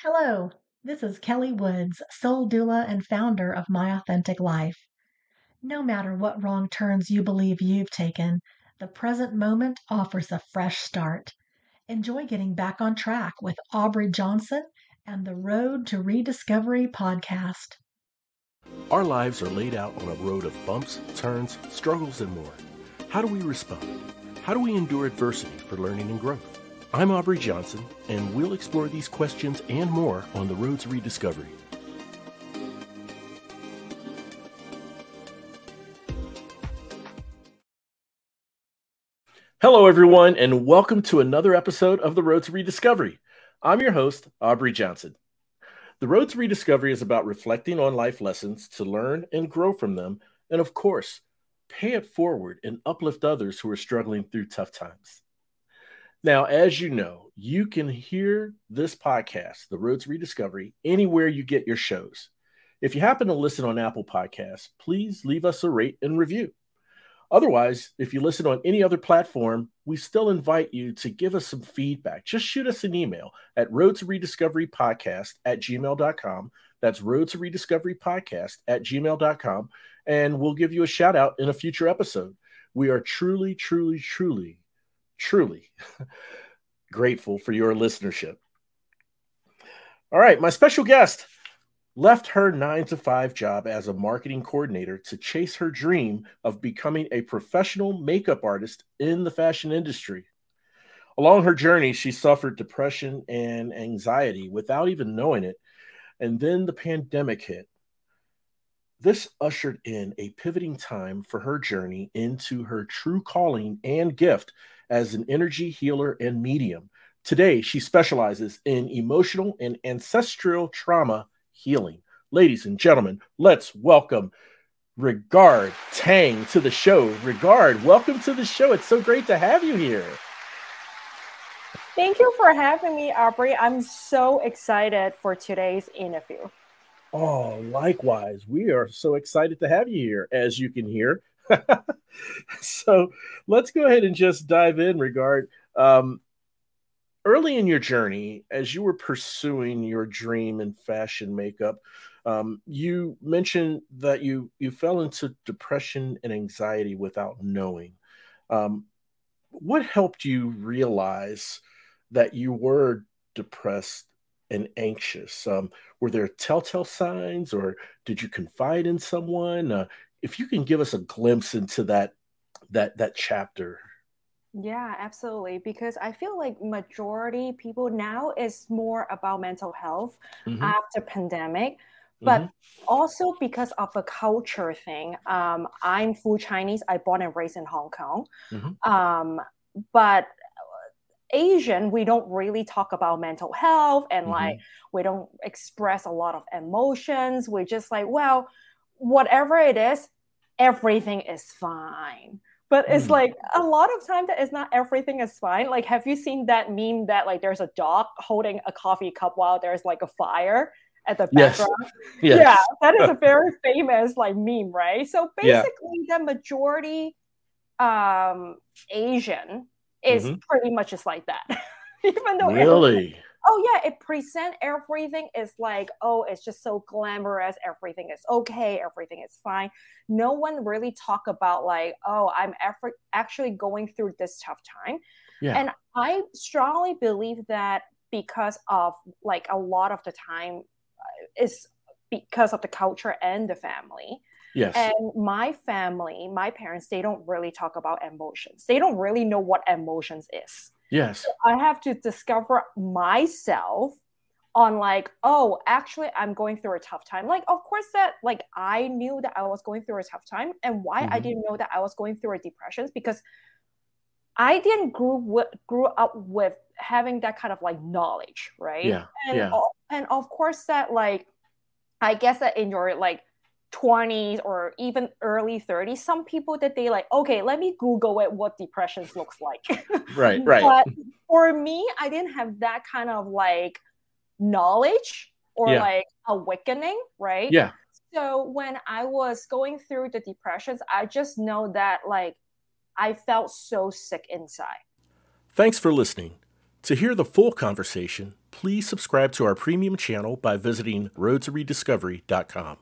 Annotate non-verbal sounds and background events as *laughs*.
Hello, this is Kelly Woods, soul doula and founder of My Authentic Life. No matter what wrong turns you believe you've taken, the present moment offers a fresh start. Enjoy getting back on track with Aubrey Johnson and the Road to Rediscovery podcast. Our lives are laid out on a road of bumps, turns, struggles, and more. How do we respond? How do we endure adversity for learning and growth? I'm Aubrey Johnson, and we'll explore these questions and more on the road to rediscovery. Hello, everyone, and welcome to another episode of the Road to Rediscovery. I'm your host, Aubrey Johnson. The Road to Rediscovery is about reflecting on life lessons to learn and grow from them, and of course, pay it forward and uplift others who are struggling through tough times. Now, as you know, you can hear this podcast, The Roads Rediscovery, anywhere you get your shows. If you happen to listen on Apple Podcasts, please leave us a rate and review. Otherwise, if you listen on any other platform, we still invite you to give us some feedback. Just shoot us an email at road to rediscovery podcast at gmail.com. That's road to rediscovery podcast at gmail.com. And we'll give you a shout out in a future episode. We are truly, truly, truly truly *laughs* grateful for your listenership. All right, my special guest left her nine to five job as a marketing coordinator to chase her dream of becoming a professional makeup artist in the fashion industry. Along her journey, she suffered depression and anxiety without even knowing it. And then the pandemic hit. This ushered in a pivoting time for her journey into her true calling and gift as an energy healer and medium. Today, she specializes in emotional and ancestral trauma healing. Ladies and gentlemen, let's welcome Regard Tang to the show. Regard, welcome to the show. It's so great to have you here. Thank you for having me, Aubrey. I'm so excited for today's interview. Oh, likewise. We are so excited to have you here. As you can hear, *laughs* so let's go ahead and just dive in regard um, early in your journey as you were pursuing your dream in fashion makeup um, you mentioned that you you fell into depression and anxiety without knowing um, what helped you realize that you were depressed and anxious um, were there telltale signs or did you confide in someone uh, if you can give us a glimpse into that that that chapter yeah absolutely because i feel like majority people now is more about mental health mm-hmm. after pandemic but mm-hmm. also because of a culture thing um, i'm full chinese i born and raised in hong kong mm-hmm. um, but asian we don't really talk about mental health and mm-hmm. like we don't express a lot of emotions we're just like well whatever it is everything is fine but it's mm. like a lot of time that is not everything is fine like have you seen that meme that like there's a dog holding a coffee cup while there's like a fire at the background yes. yes. yeah that is a very famous like meme right so basically yeah. the majority um asian is mm-hmm. pretty much just like that *laughs* even though really oh yeah it present everything is like oh it's just so glamorous everything is okay everything is fine no one really talk about like oh i'm effort, actually going through this tough time yeah. and i strongly believe that because of like a lot of the time uh, is because of the culture and the family Yes. And my family, my parents, they don't really talk about emotions. They don't really know what emotions is. Yes. So I have to discover myself on like, oh, actually I'm going through a tough time. Like, of course that like I knew that I was going through a tough time and why mm-hmm. I didn't know that I was going through a depression because I didn't grew with, grew up with having that kind of like knowledge, right? Yeah. And yeah. and of course that like I guess that in your like 20s or even early 30s some people that they like okay let me google it what depression looks like. *laughs* Right right. But for me i didn't have that kind of like knowledge or yeah. like awakening right? Yeah. So when i was going through the depressions i just know that like i felt so sick inside. Thanks for listening. To hear the full conversation please subscribe to our premium channel by visiting roadtorediscovery.com.